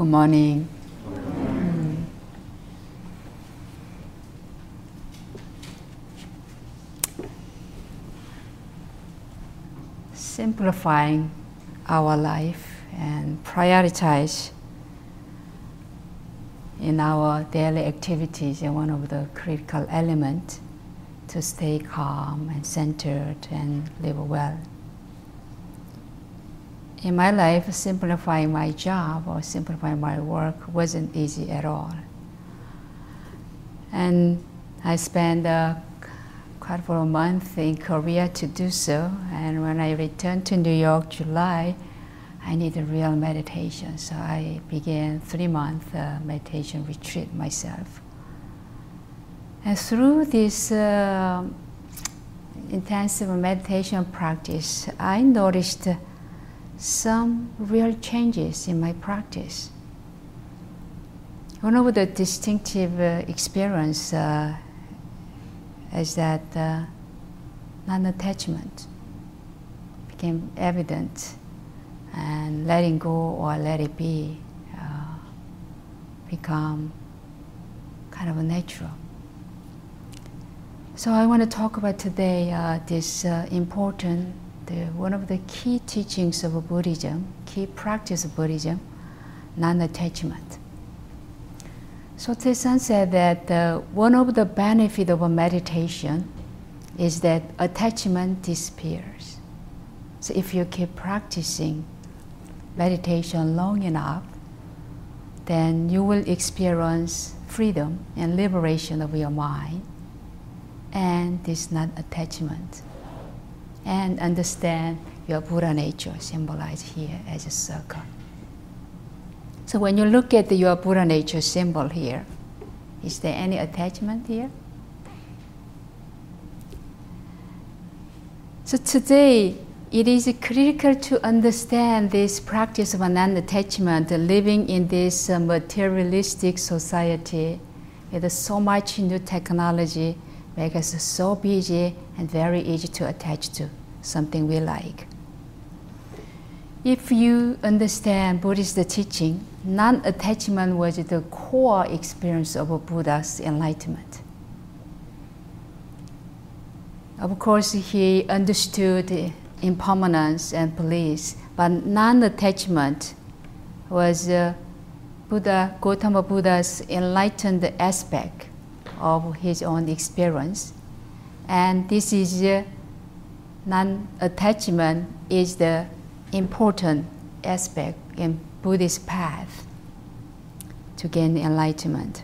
Good morning. Simplifying our life and prioritize in our daily activities is one of the critical elements to stay calm and centered and live well. In my life, simplifying my job or simplifying my work wasn't easy at all. And I spent uh, quite for a month in Korea to do so. And when I returned to New York, July, I needed real meditation. So I began three month uh, meditation retreat myself. And through this uh, intensive meditation practice, I noticed some real changes in my practice. One of the distinctive uh, experience uh, is that uh, non-attachment became evident and letting go or let it be uh, become kind of a natural. So I want to talk about today uh, this uh, important, the, one of the key teachings of Buddhism, key practice of Buddhism, non-attachment. So Sotaesan said that uh, one of the benefits of a meditation is that attachment disappears. So if you keep practicing meditation long enough, then you will experience freedom and liberation of your mind and this non attachment. And understand your Buddha nature symbolized here as a circle. So when you look at your Buddha nature symbol here, is there any attachment here? So today, it is critical to understand this practice of non-attachment, living in this uh, materialistic society with so much new technology, make us so busy and very easy to attach to something we like. If you understand Buddhist teaching, non attachment was the core experience of Buddha's enlightenment. Of course, he understood impermanence and bliss, but non attachment was uh, Buddha, Gautama Buddha's enlightened aspect of his own experience. And this is uh, non attachment is the important aspect in Buddhist path to gain enlightenment.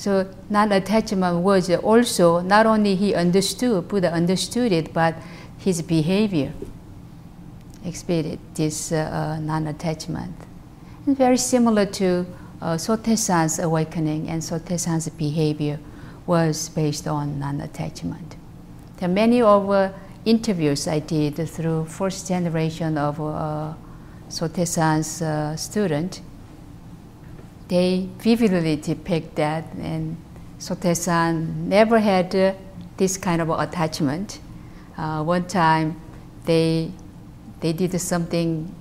So non-attachment was also not only he understood, Buddha understood it, but his behavior exhibited this uh, non-attachment. Very similar to uh, Sotaesan's awakening and Sotaesan's behavior was based on non-attachment. There are many of uh, interviews I did through first generation of uh, Sotaesan's uh, student. They vividly depict that, and Sotaesan never had uh, this kind of attachment. Uh, one time, they they did something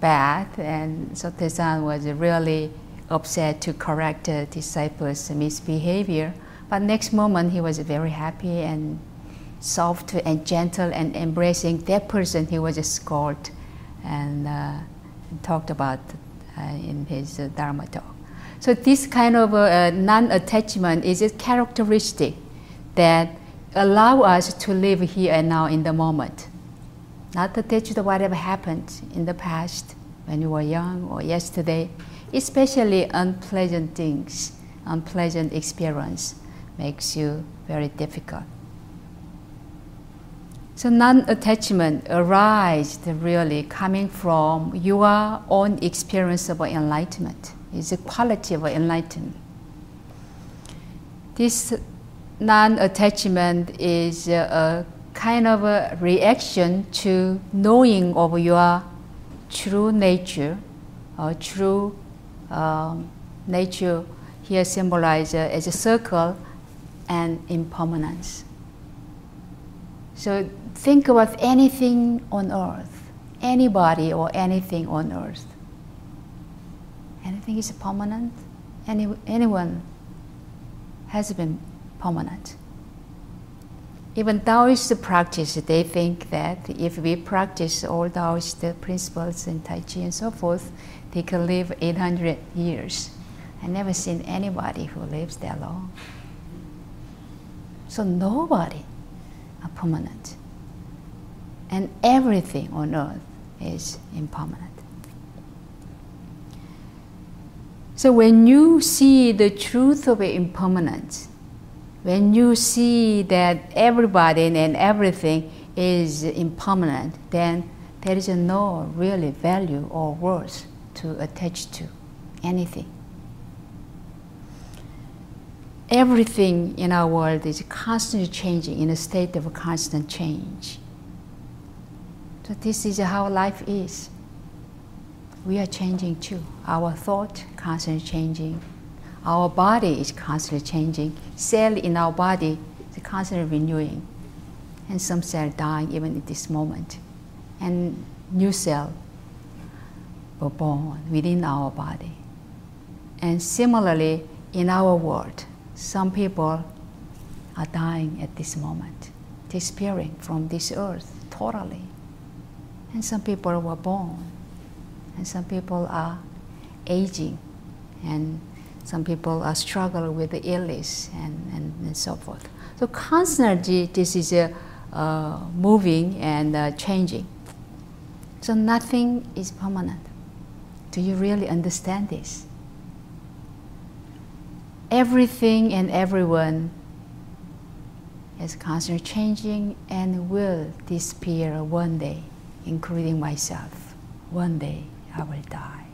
bad, and Sotaesan was really upset to correct the disciples' misbehavior. But next moment, he was very happy and soft and gentle and embracing that person he was scolded and uh, talked about uh, in his uh, Dharma talk. So this kind of uh, non-attachment is a characteristic that allow us to live here and now in the moment. Not attached to whatever happened in the past when you were young or yesterday, especially unpleasant things, unpleasant experience makes you very difficult. So non-attachment arises really coming from your own experience of enlightenment. It's a quality of enlightenment. This non-attachment is a, kind of a reaction to knowing of your true nature, or true um, nature here symbolized as a circle and impermanence. So think about anything on earth, anybody or anything on earth. Anything is permanent. Any, anyone has been permanent. Even Taoist practice, they think that if we practice all Taoist principles and Tai Chi and so forth, they could live 800 years. I never seen anybody who lives that long. So nobody are permanent. And everything on earth is impermanent. So when you see the truth of impermanence, when you see that everybody and everything is impermanent, then there is no really value or worth to attach to anything. Everything in our world is constantly changing, in a state of constant change. So this is how life is. We are changing too. Our thought constantly changing. Our body is constantly changing. Cell in our body is constantly renewing. And some cell dying even at this moment. And new cell were born within our body. And similarly, in our world, some people are dying at this moment, disappearing from this earth totally. And some people were born, and some people are aging, and some people are struggling with the illness and, and, and so forth. So constantly this is uh, uh, moving and uh, changing. So nothing is permanent. Do you really understand this? everything and everyone is constantly changing and will disappear one day, including myself. One day I will die.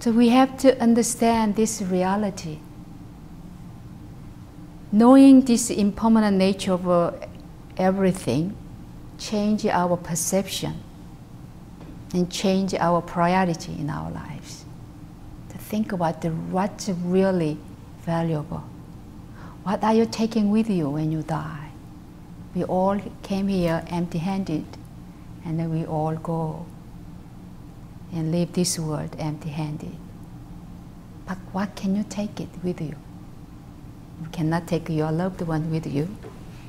So we have to understand this reality. Knowing this impermanent nature of uh, everything, change our perception and change our priority in our lives To think about the, what's really valuable. What are you taking with you when you die? We all came here empty handed, and then we all go and leave this world empty handed. But what can you take it with you? You cannot take your loved one with you,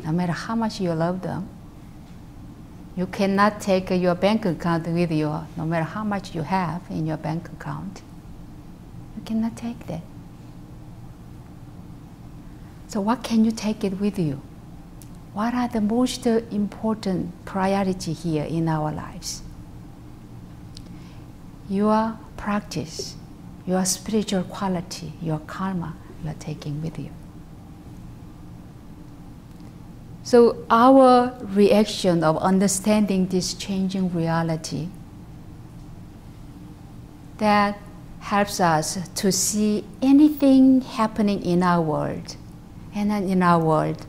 no matter how much you love them. You cannot take your bank account with you, no matter how much you have in your bank account You cannot take that. So, what can you take it with you? What are the most important priority here in our lives? Your practice, your spiritual quality, your karma you are taking with you. So, our reaction of understanding this changing reality that helps us to see anything happening in our world and in our world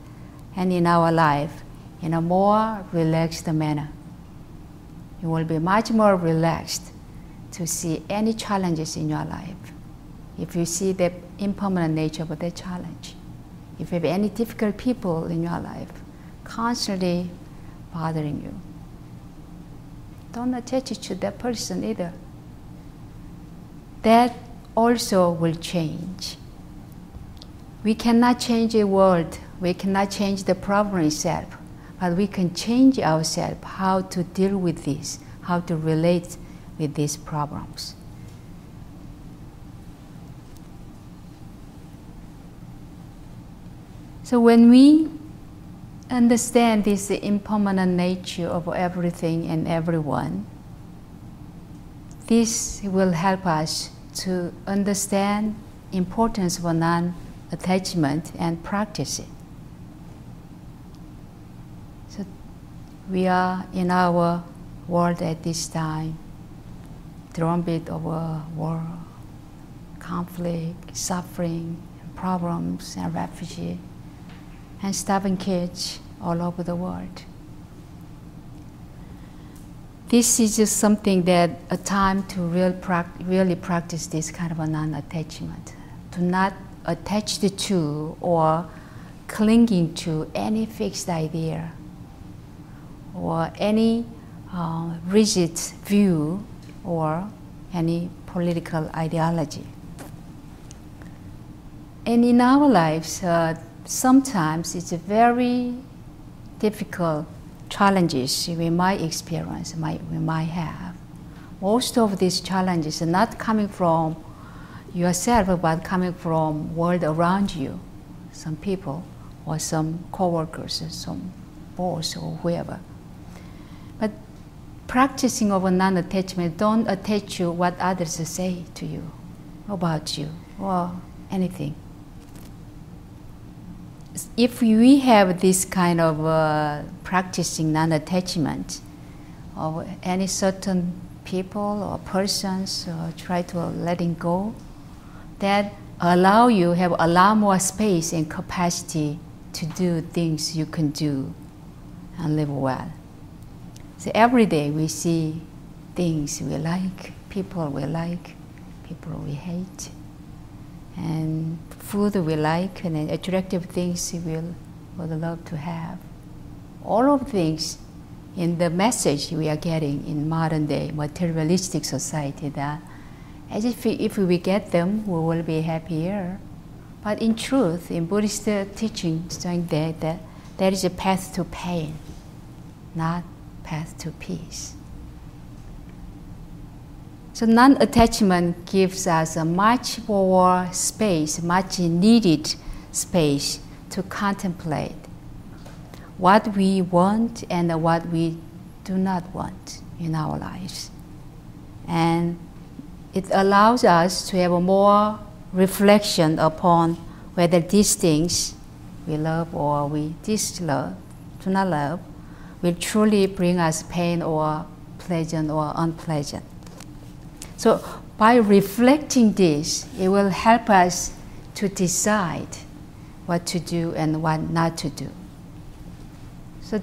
and in our life in a more relaxed manner. You will be much more relaxed to see any challenges in your life. If you see the impermanent nature of the challenge, if you have any difficult people in your life constantly bothering you, don't attach it to that person either that also will change. We cannot change the world, we cannot change the problem itself, but we can change ourselves how to deal with this, how to relate with these problems. So when we understand this impermanent nature of everything and everyone, this will help us to understand importance of non-attachment and practice it. So we are in our world at this time, drumbeat of a war, conflict, suffering, problems, and refugee, and starving kids all over the world this is just something that a time to real really practice this kind of a non-attachment, to not attach to or clinging to any fixed idea or any uh, rigid view or any political ideology. And in our lives, uh, sometimes it's a very difficult challenges we might experience, might, we might have. Most of these challenges are not coming from yourself, but coming from world around you, some people or some coworkers, or some boss or whoever. But practicing of non-attachment, don't attach to what others say to you about you or anything if we have this kind of uh, practicing non-attachment of any certain people or persons, or try to letting go, that allow you have a lot more space and capacity to do things you can do and live well. So every day we see things we like, people we like, people we hate and food we like and attractive things we would love to have. All of things in the message we are getting in modern day materialistic society that as if we, if we get them, we will be happier. But in truth, in Buddhist teaching, saying that, that there is a path to pain, not path to peace. So non-attachment gives us a much more space, much needed space to contemplate what we want and what we do not want in our lives. And it allows us to have a more reflection upon whether these things we love or we dislove, do not love, will truly bring us pain or pleasant or unpleasant. So by reflecting this, it will help us to decide what to do and what not to do. So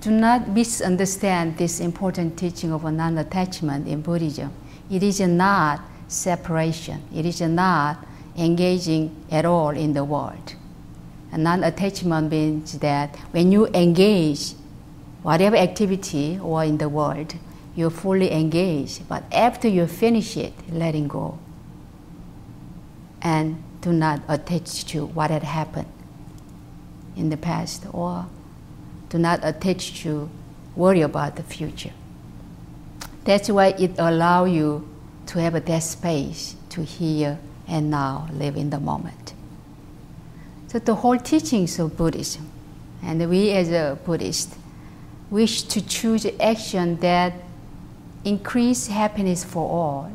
do not misunderstand this important teaching of non-attachment in Buddhism. It is not separation. It is not engaging at all in the world. Non-attachment means that when you engage whatever activity or in the world, you're fully engaged. But after you finish it, letting go. And do not attach to what had happened in the past or do not attach to worry about the future. That's why it allows you to have that space to hear and now live in the moment. So the whole teachings of Buddhism, and we as a Buddhist, wish to choose action that increase happiness for all,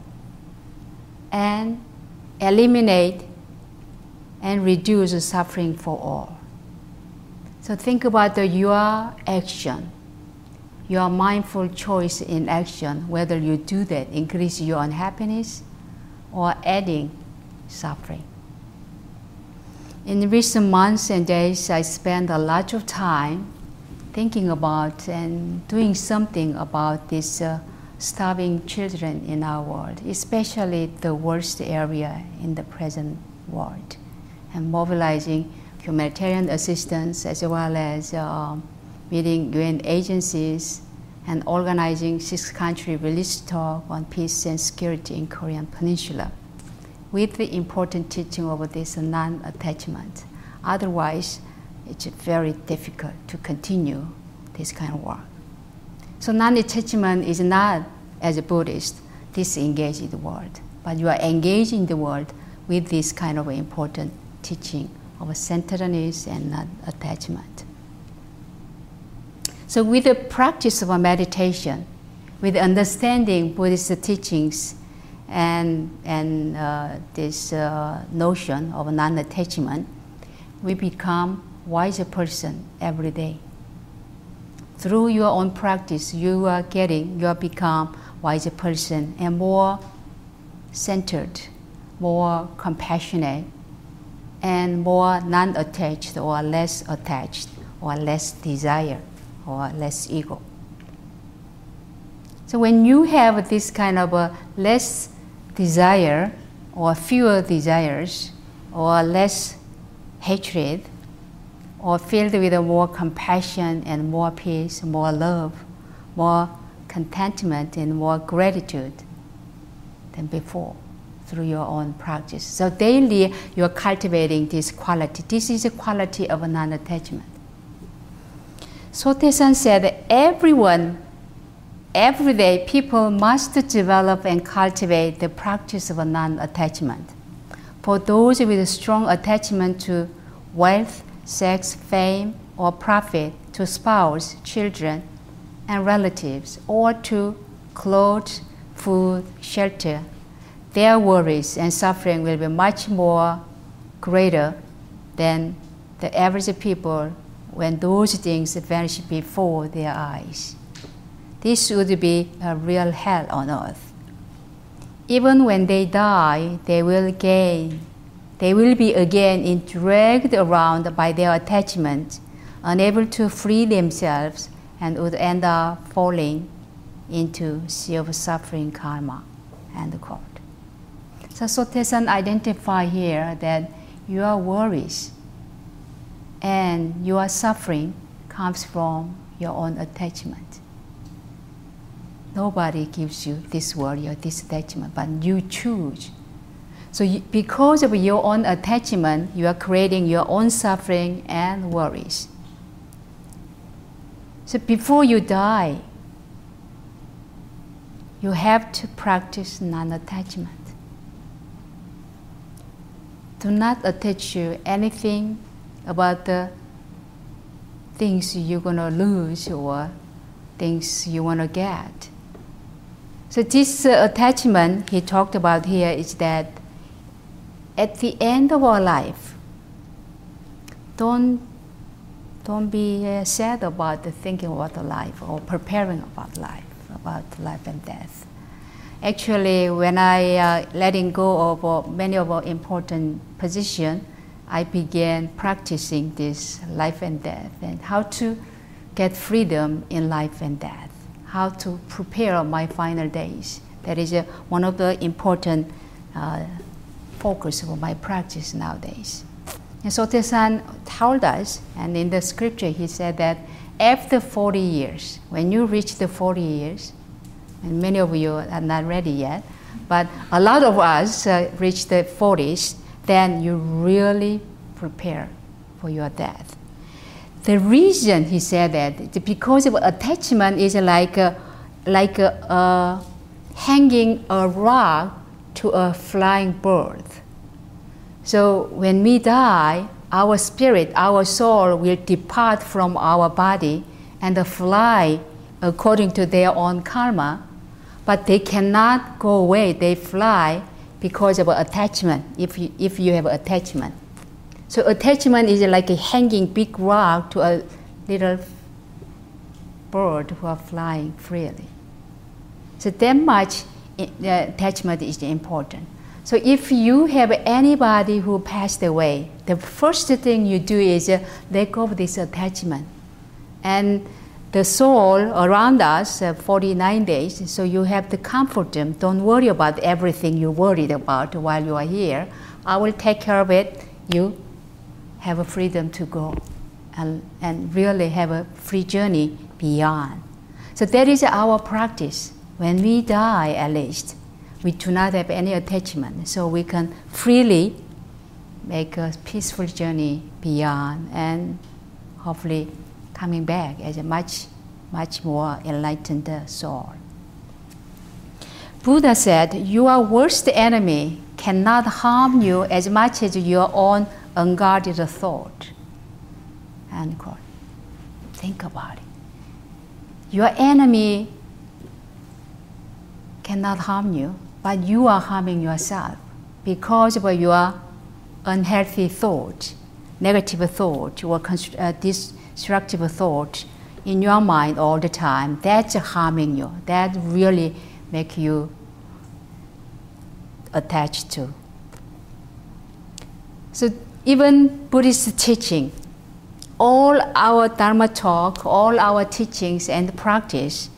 and eliminate and reduce suffering for all. So think about the, your action, your mindful choice in action, whether you do that increase your unhappiness or adding suffering. In recent months and days, I spent a lot of time thinking about and doing something about this uh, starving children in our world, especially the worst area in the present world, and mobilizing humanitarian assistance as well as uh, meeting UN agencies and organizing six country release talk on peace and security in Korean Peninsula with the important teaching of this non-attachment. Otherwise, it's very difficult to continue this kind of work. So non-attachment is not, as a Buddhist, disengage in the world, but you are engaged in the world with this kind of important teaching of centeredness and non-attachment. So with the practice of meditation, with understanding Buddhist teachings and, and uh, this uh, notion of non-attachment, we become wiser person every day through your own practice, you are getting, you are become wiser person and more centered, more compassionate, and more non-attached or less attached or less desire or less ego. So when you have this kind of a less desire or fewer desires or less hatred, or filled with more compassion and more peace, more love, more contentment and more gratitude, than before through your own practice. So daily you're cultivating this quality. This is a quality of non-attachment. Sotaesan said everyone, every day people must develop and cultivate the practice of non-attachment. For those with a strong attachment to wealth, sex, fame, or profit, to spouse, children, and relatives, or to clothes, food, shelter, their worries and suffering will be much more greater than the average people when those things vanish before their eyes. This would be a real hell on earth. Even when they die, they will gain. They will be again dragged around by their attachment, unable to free themselves, and would end up falling into sea of suffering karma. End quote. So Sotaesan identify here that your worries and your suffering comes from your own attachment. Nobody gives you this worry or this attachment, but you choose. So, you, because of your own attachment, you are creating your own suffering and worries. So, before you die, you have to practice non attachment. Do not attach you anything about the things you're going to lose or things you want to get. So, this uh, attachment he talked about here is that at the end of our life, don't, don't be uh, sad about thinking about life or preparing about life about life and death. Actually, when I uh, letting go of uh, many of our important positions, I began practicing this life and death and how to get freedom in life and death, how to prepare my final days. That is uh, one of the important uh, focus of my practice nowadays. And Sotaesan told us, and in the scripture he said that after 40 years, when you reach the 40 years, and many of you are not ready yet, but a lot of us uh, reach the 40s, then you really prepare for your death. The reason he said that because of attachment is like a, like a hanging a rock to a flying bird. So when we die, our spirit, our soul will depart from our body and fly according to their own karma, but they cannot go away. They fly because of attachment, if you, if you have attachment. So attachment is like a hanging big rock to a little bird who are flying freely. So that much eh, attachment is important. So if you have anybody who passed away, the first thing you do is uh, let go of this attachment. And the soul around us, uh, 49 days, so you have to comfort them. Don't worry about everything you're worried about while you are here. I will take care of it. You have a freedom to go and, and really have a free journey beyond. So that is our practice. When we die, at least, we do not have any attachment, so we can freely make a peaceful journey beyond and hopefully coming back as a much, much more enlightened soul. Buddha said, Your worst enemy cannot harm you as much as your own unguarded thought. End quote. Think about it. Your enemy cannot harm you but you are harming yourself because of your unhealthy thought, negative thought, or uh, destructive thought in your mind all the time. That's harming you. That really make you attached to. So even Buddhist teaching, all our Dharma talk, all our teachings and practice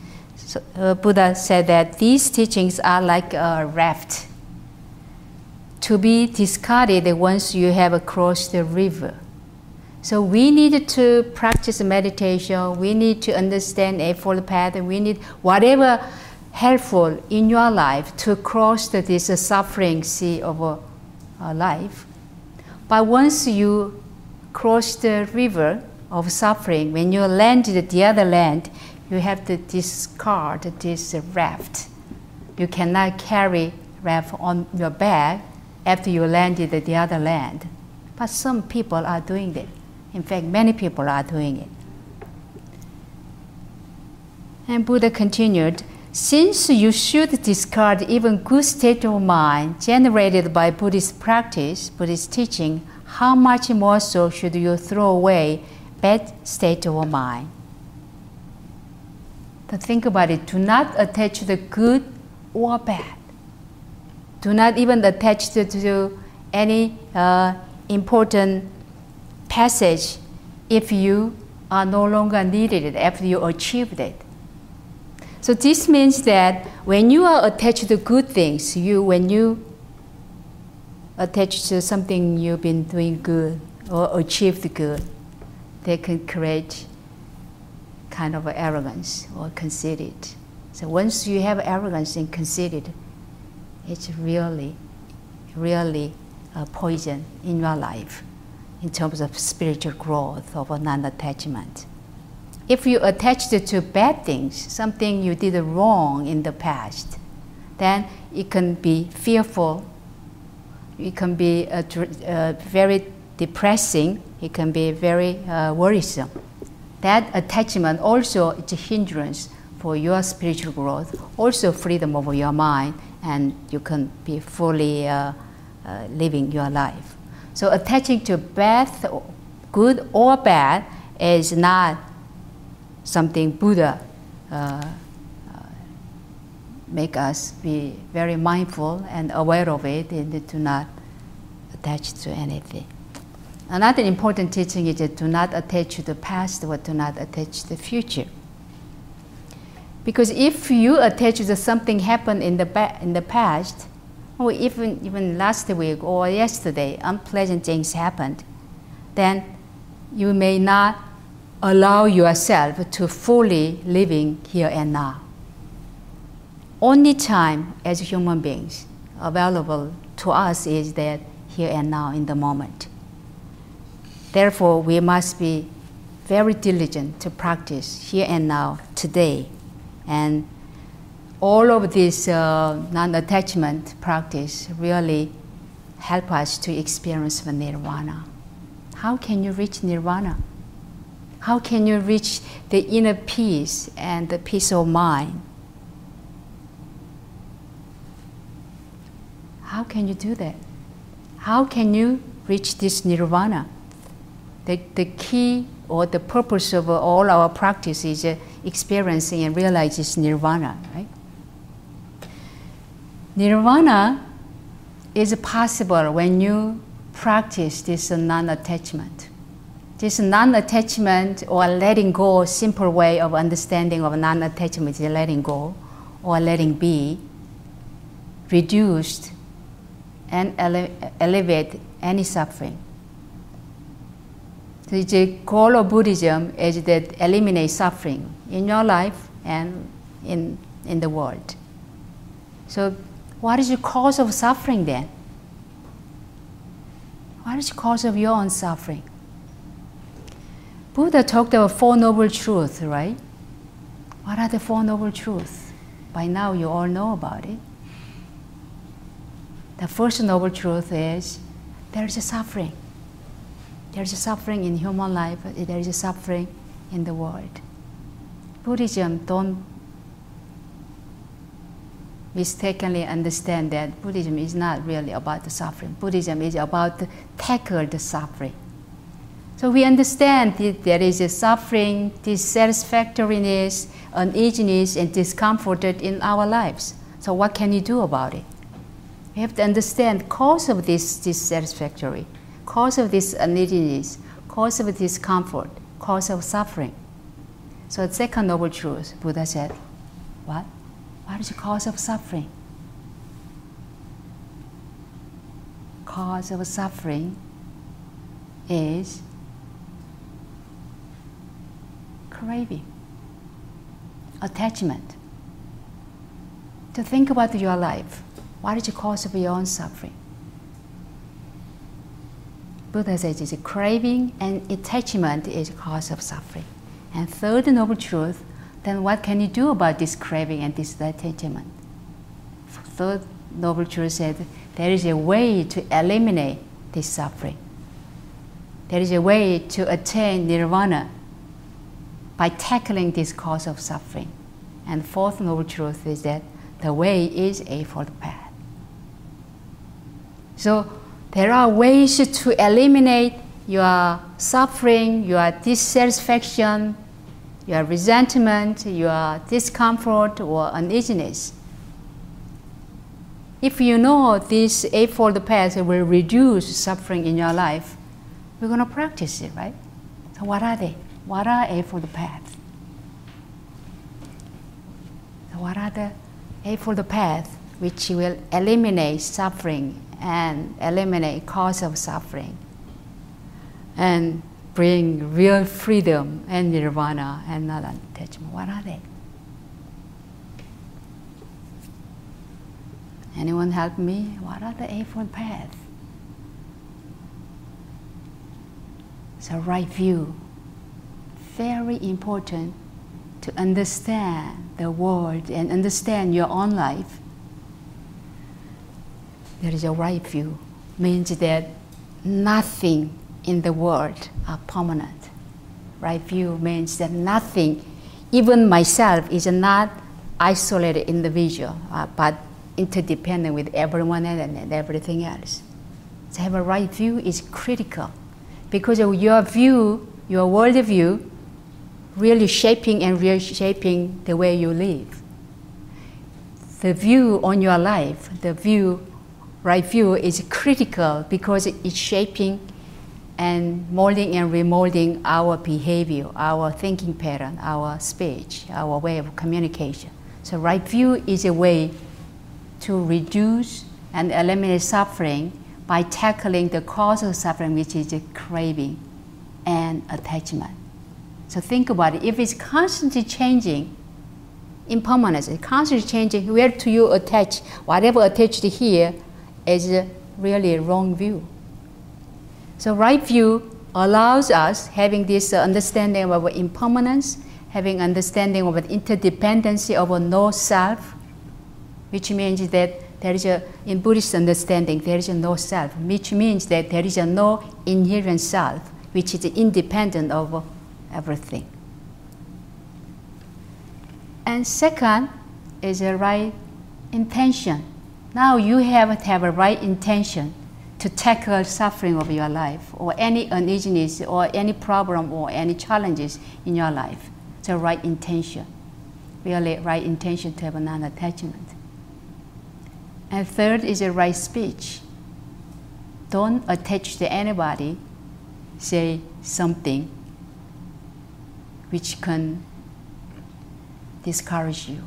so, uh, Buddha said that these teachings are like a raft to be discarded once you have crossed the river. So we need to practice meditation. We need to understand Eightfold Path. We need whatever helpful in your life to cross this suffering sea of uh, life. But once you cross the river of suffering, when you land at the other land, you have to discard this raft. You cannot carry raft on your back after you landed at the other land. But some people are doing it. In fact, many people are doing it. And Buddha continued, since you should discard even good state of mind generated by Buddhist practice, Buddhist teaching, how much more so should you throw away bad state of mind? To think about it, do not attach the good or bad. Do not even attach to, any uh, important passage if you are no longer needed after you achieved it. So this means that when you are attached to good things, you when you attach to something you've been doing good or achieved good, they can create kind of arrogance or conceited. So once you have arrogance and conceited, it's really, really a poison in your life in terms of spiritual growth of non-attachment if you attach to bad things, something you did wrong in the past, then it can be fearful, it can be uh, uh, very depressing, it can be very uh, worrisome. That attachment also is a hindrance for your spiritual growth, also freedom of your mind, and you can be fully uh, uh, living your life. So attaching to bad, good or bad, is not something Buddha uh, uh, make us be very mindful and aware of it and to not attach to anything. Another important teaching is to not attach to the past or to not attach to the future. Because if you attach to something happened in the, in the past, or even, even last week or yesterday, unpleasant things happened, then you may not allow yourself to fully living here and now. Only time as human beings available to us is that here and now in the moment. Therefore, we must be very diligent to practice here and now today. And all of this uh, non attachment practice really help us to experience the nirvana. How can you reach nirvana? How can you reach the inner peace and the peace of mind? How can you do that? How can you reach this nirvana? The, the key or the purpose of all our practice is uh, experiencing and realizing nirvana, right? Nirvana is possible when you practice this non attachment. This non-attachment or letting go, simple way of understanding of non-attachment is letting go or letting be, reduced and ele- elevate any suffering. The goal of Buddhism is that eliminate suffering in your life and in, in the world. So what is the cause of suffering then? What is the cause of your own suffering? Buddha talked about Four Noble Truths, right? What are the Four Noble Truths? By now, you all know about it. The first Noble Truth is there is a suffering. There is a suffering in human life, there is a suffering in the world. Buddhism don't mistakenly understand that Buddhism is not really about the suffering. Buddhism is about to tackle the suffering. So we understand that there is a suffering, dissatisfactoriness, uneasiness, and discomfort in our lives. So what can you do about it? We have to understand cause of this dissatisfactory, cause of this uneasiness, cause of discomfort, cause of suffering. So the second noble truth, Buddha said, what? What is the cause of suffering? Cause of suffering is craving, attachment. to think about your life. What is the cause of your own suffering? Buddha says it's a craving and attachment is cause of suffering. And third noble truth, then what can you do about this craving and this attachment? Third noble truth said there is a way to eliminate this suffering. There is a way to attain nirvana by tackling this cause of suffering. And fourth noble truth is that the way is a fourth path. So there are ways to eliminate your suffering, your dissatisfaction, your resentment, your discomfort, or uneasiness. If you know this Eightfold Path will reduce suffering in your life, we're going to practice it, right? So, what are they? What are Eightfold Paths? What are the Eightfold Paths which will eliminate suffering and eliminate cause of suffering and bring real freedom and nirvana and not attachment. What are they? Anyone help me? What are the Eightfold Paths? So, right view, very important to understand the world and understand your own life. There is a right view, means that nothing in the world are permanent. Right view means that nothing, even myself, is not isolated individual, uh, but interdependent with everyone and everything else. To have a right view is critical because of your view, your worldview, really shaping and reshaping the way you live. The view on your life, the view, right view, is critical because it's shaping and molding and remolding our behavior, our thinking pattern, our speech, our way of communication. So, right view is a way to reduce and eliminate suffering by tackling the cause of suffering, which is craving and attachment. So think about it. If it's constantly changing, impermanence, constantly changing, where do you attach? Whatever attached here is really a wrong view. So right view allows us having this uh, understanding of impermanence, having understanding of interdependency of no self, which means that there is a, in Buddhist understanding, there is a no self, which means that there is a no inherent self, which is independent of everything. And second is a right intention. Now you have to have a right intention to tackle suffering of your life or any uneasiness or any problem or any challenges in your life. It's a right intention. Really right intention to have a non-attachment. And third is a right speech. Don't attach to anybody, say something which can discourage you.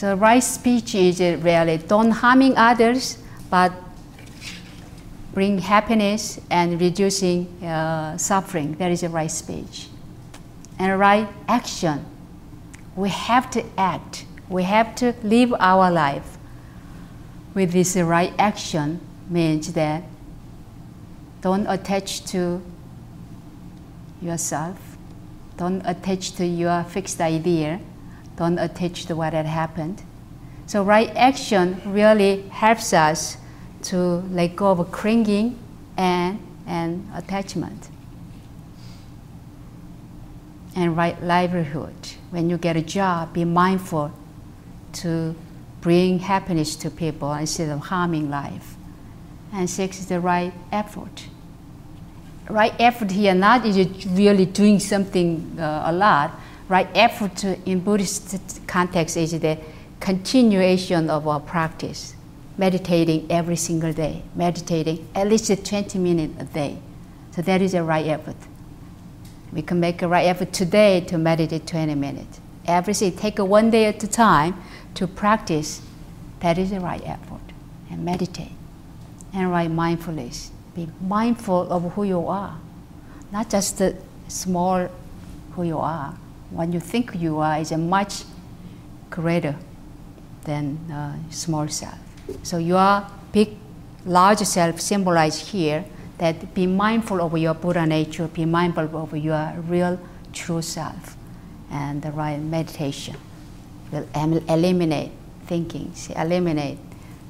So right speech is really don't harming others, but bring happiness and reducing uh, suffering. That is a right speech. And right action. We have to act. We have to live our life with this right action means that don't attach to yourself, don't attach to your fixed idea, don't attach to what had happened. So, right action really helps us to let go of clinging and, and attachment. And right livelihood. When you get a job, be mindful to bring happiness to people instead of harming life. And six is the right effort. Right effort here, not is really doing something uh, a lot. Right effort in Buddhist context is the continuation of our practice, meditating every single day, meditating at least 20 minutes a day. So that is a right effort. We can make a right effort today to meditate 20 minutes. Every day, take one day at a time to practice, that is the right effort. And meditate. And right mindfulness. Be mindful of who you are. Not just the small who you are. What you think you are is a much greater than uh, small self. So your big, large self symbolized here that be mindful of your Buddha nature, be mindful of your real true self, and the right meditation will eliminate thinkings, eliminate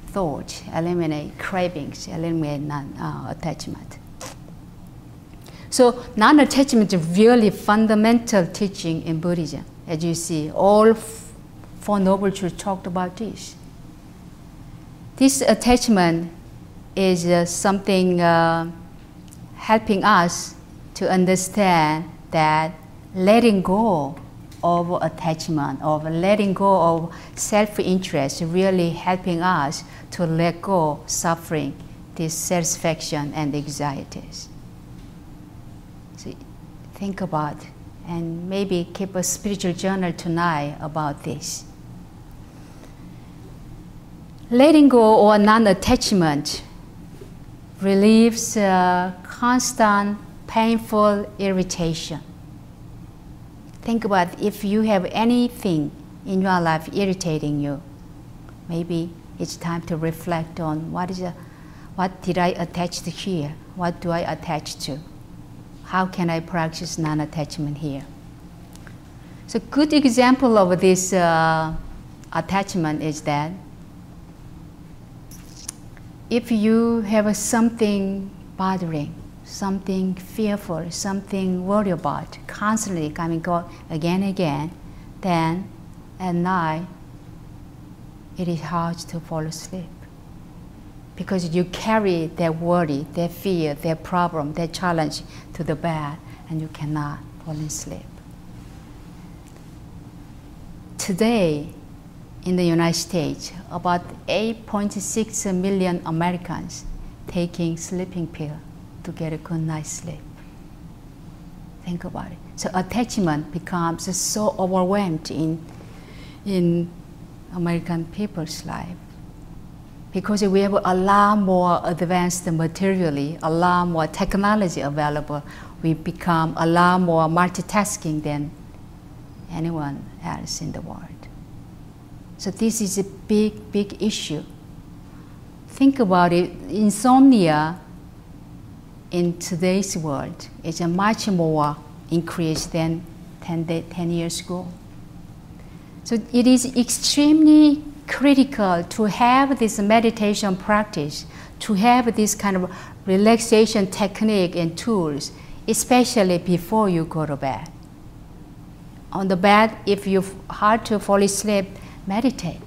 thoughts, eliminate cravings, eliminate non-attachment. Uh, so non-attachment is really fundamental teaching in Buddhism. As you see, all Four Noble Truths talked about this. This attachment is uh, something uh, helping us to understand that letting go of attachment, of letting go of self-interest, really helping us to let go suffering, dissatisfaction, and anxieties. Think about and maybe keep a spiritual journal tonight about this. Letting go or non-attachment relieves uh, constant painful irritation. Think about if you have anything in your life irritating you, maybe it's time to reflect on what is a, what did I attach to here? What do I attach to? How can I practice non-attachment here? So good example of this uh, attachment is that if you have something bothering, something fearful, something worried about, constantly coming go again and again, then at night it is hard to fall asleep. Because you carry their worry, their fear, their problem, their challenge to the bed, and you cannot fall asleep. Today, in the United States, about 8.6 million Americans taking sleeping pill to get a good night's sleep. Think about it. So attachment becomes so overwhelmed in, in American people's life because we have a lot more advanced materially, a lot more technology available. We become a lot more multitasking than anyone else in the world. So this is a big, big issue. Think about it, insomnia in today's world is a much more increase than 10, 10 years ago. So it is extremely critical to have this meditation practice, to have this kind of relaxation technique and tools, especially before you go to bed. On the bed, if you hard to fall asleep, meditate.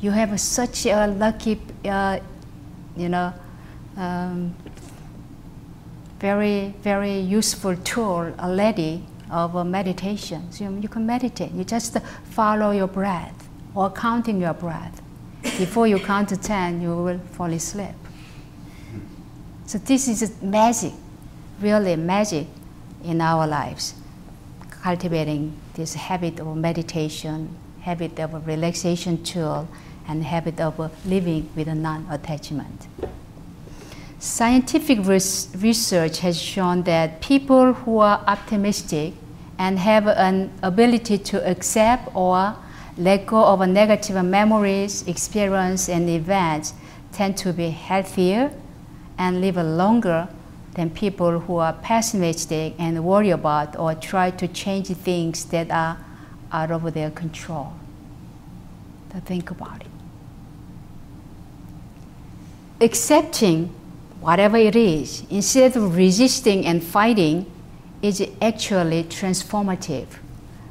You have such a lucky, uh, you know, um, very, very useful tool already of meditation. So you can meditate. You just follow your breath or counting your breath. Before you count to 10, you will fall asleep. So this is magic, really magic in our lives, cultivating this habit of meditation, habit of relaxation tool, and habit of living with a non-attachment. Scientific research has shown that people who are optimistic and have an ability to accept or let go of negative memories, experience, and events tend to be healthier and live longer than people who are pessimistic and worry about or try to change things that are out of their control. To think about it. Accepting whatever it is, instead of resisting and fighting, is actually transformative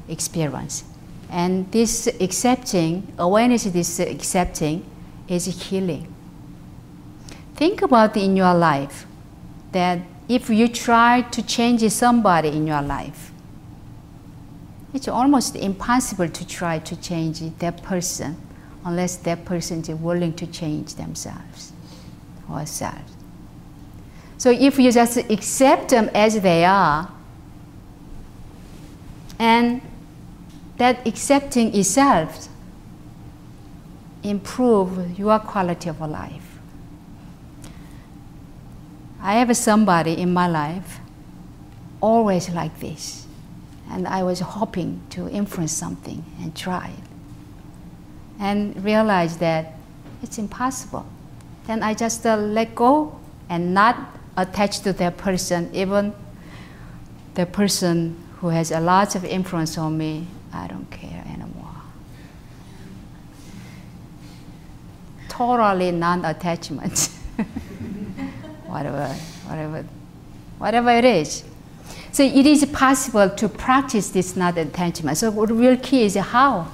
experience. And this accepting, awareness this accepting is healing. Think about in your life that if you try to change somebody in your life, it's almost impossible to try to change that person unless that person is willing to change themselves or self. So if you just accept them as they are, and that accepting itself improve your quality of life. I have somebody in my life always like this, and I was hoping to influence something and try it. and realize that it's impossible. Then I just uh, let go and not attach to that person, even the person who has a lot of influence on me. I don't care anymore. Totally non-attachment. whatever, whatever, whatever it is. So it is possible to practice this non-attachment. So the real key is how.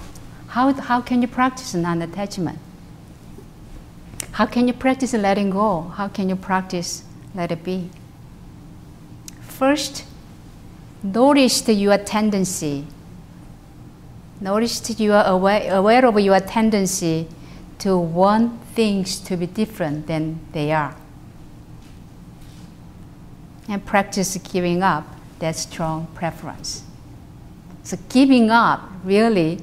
How, how can you practice non-attachment? How can you practice letting go? How can you practice let it be? First, notice your tendency. Notice you are aware, aware of your tendency to want things to be different than they are. And practice giving up that strong preference. So giving up really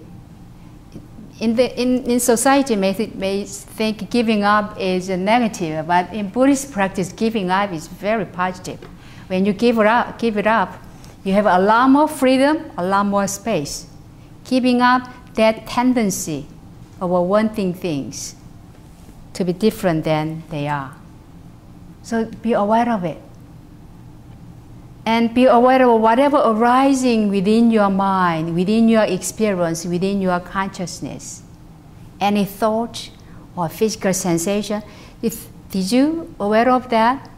in, the, in, in society may, th- may think giving up is a negative, but in Buddhist practice, giving up is very positive. When you give it up, give it up, you have a lot more freedom, a lot more space. Giving up that tendency of wanting things to be different than they are. So be aware of it and be aware of whatever arising within your mind, within your experience, within your consciousness. Any thought or physical sensation. If, did you aware of that?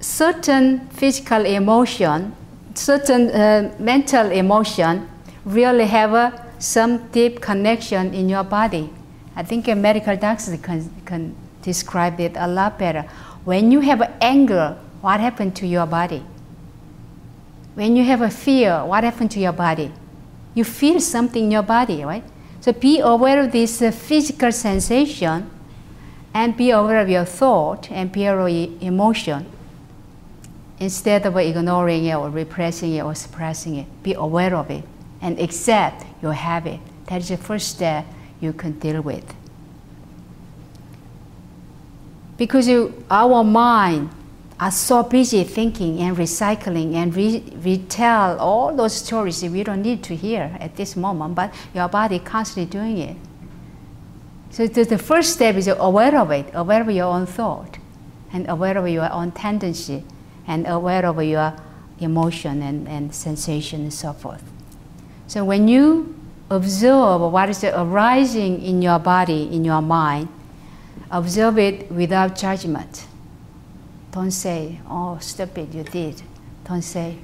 Certain physical emotion, certain uh, mental emotion really have uh, some deep connection in your body. I think a medical doctor can, can describe it a lot better. When you have anger, what happened to your body? When you have a fear, what happened to your body? You feel something in your body, right? So be aware of this uh, physical sensation and be aware of your thought and be aware of emotion. Instead of ignoring it or repressing it or suppressing it, be aware of it and accept your habit. That is the first step you can deal with. Because you, our mind are so busy thinking and recycling and re- retell all those stories that we don't need to hear at this moment, but your body constantly doing it. So the, the first step is aware of it, aware of your own thought, and aware of your own tendency, and aware of your emotion and, and sensation and so forth. So when you observe what is arising in your body, in your mind, observe it without judgment don't say, oh, stupid, you did. Don't say,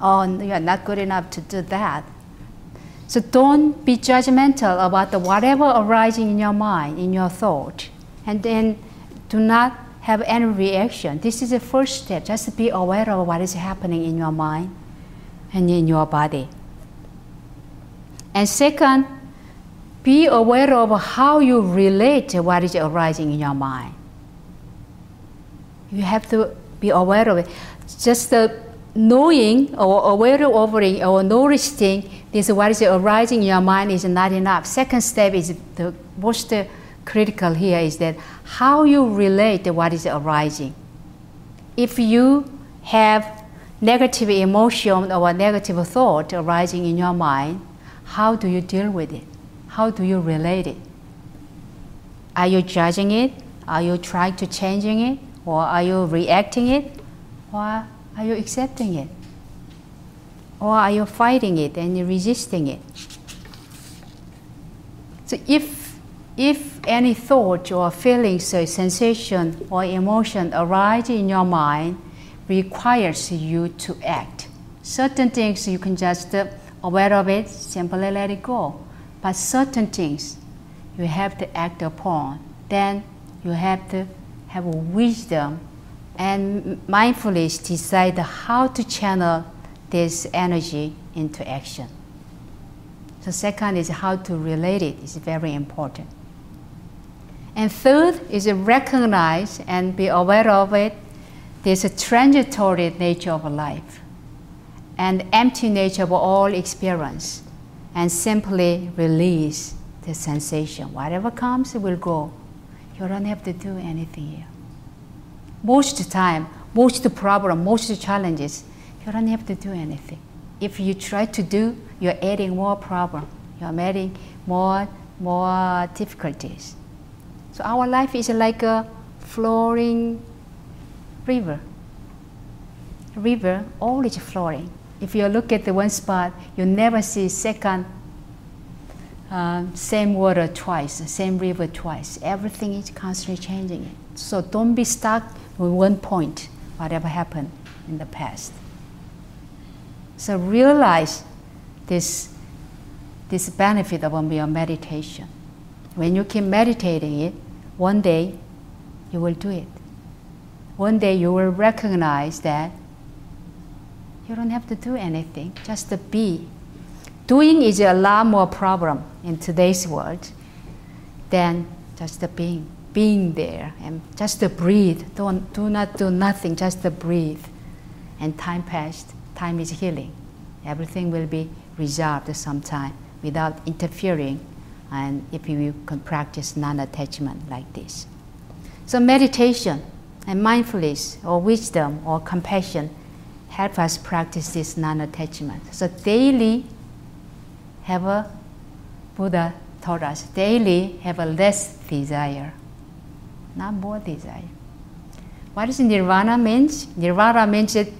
oh, you are not good enough to do that. So don't be judgmental about the whatever arising in your mind, in your thought, and then do not have any reaction. This is the first step. Just be aware of what is happening in your mind and in your body. And second, be aware of how you relate to what is arising in your mind. You have to be aware of it. Just knowing or aware of it or noticing this what is arising in your mind is not enough. Second step is the most critical here is that how you relate to what is arising. If you have negative emotion or negative thought arising in your mind, how do you deal with it? How do you relate it? Are you judging it? Are you trying to changing it? Or are you reacting it? Or are you accepting it? Or are you fighting it and resisting it? So if, if any thought or feelings or sensation or emotion arise in your mind, requires you to act. Certain things you can just aware of it, simply let it go. But certain things you have to act upon. Then you have to have wisdom and mindfulness decide how to channel this energy into action. The second is how to relate it is very important. And third is recognize and be aware of it. There's a transitory nature of life and empty nature of all experience and simply release the sensation. Whatever comes, it will go. You don't have to do anything here. Most of the time, most problem, most challenges, you don't have to do anything. If you try to do, you're adding more problem. You're adding more more difficulties. So our life is like a flowing river. River always flowing. If you look at the one spot, you never see second um, same water twice, same river twice. Everything is constantly changing. So don't be stuck with one point, whatever happened in the past. So realize this, this benefit of your meditation. When you keep meditating it, one day you will do it. One day you will recognize that you don't have to do anything, just be Doing is a lot more problem in today's world than just the being, being there and just breathe. Don't do not do nothing, just breathe. And time passed. Time is healing. Everything will be resolved sometime without interfering. And if you can practice non-attachment like this, so meditation and mindfulness or wisdom or compassion help us practice this non-attachment. So daily have a Buddha taught us daily have a less desire, not more desire. What does nirvana means? Nirvana means it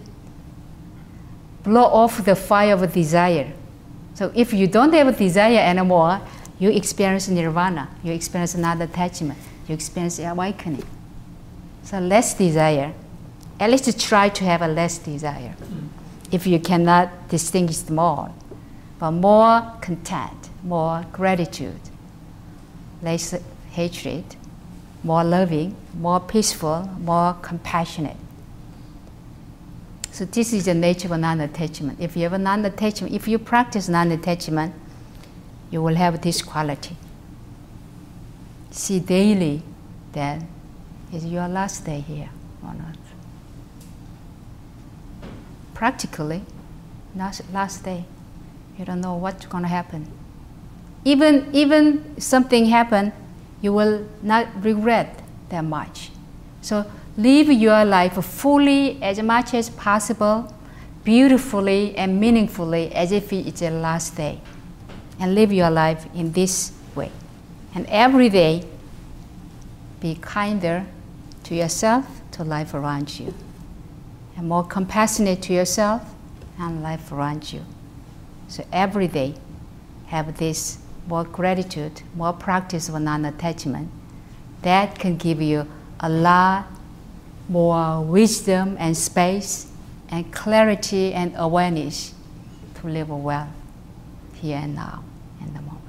blow off the fire of desire. So if you don't have desire anymore, you experience nirvana, you experience another attachment, you experience awakening. So less desire. At least try to have a less desire. Mm. If you cannot distinguish them all, but more content, more gratitude, less hatred, more loving, more peaceful, more compassionate. So this is the nature of non-attachment. If you have a non-attachment, if you practice non-attachment, you will have this quality. See daily that is your last day here or earth. Practically, last, last day. You don't know what's going to happen. Even, even something happen, you will not regret that much. So live your life fully as much as possible, beautifully and meaningfully as if it's the last day. And live your life in this way. And every day, be kinder to yourself, to life around you. And more compassionate to yourself and life around you. So every day, have this more gratitude, more practice of non-attachment. That can give you a lot more wisdom and space and clarity and awareness to live well here and now in the moment.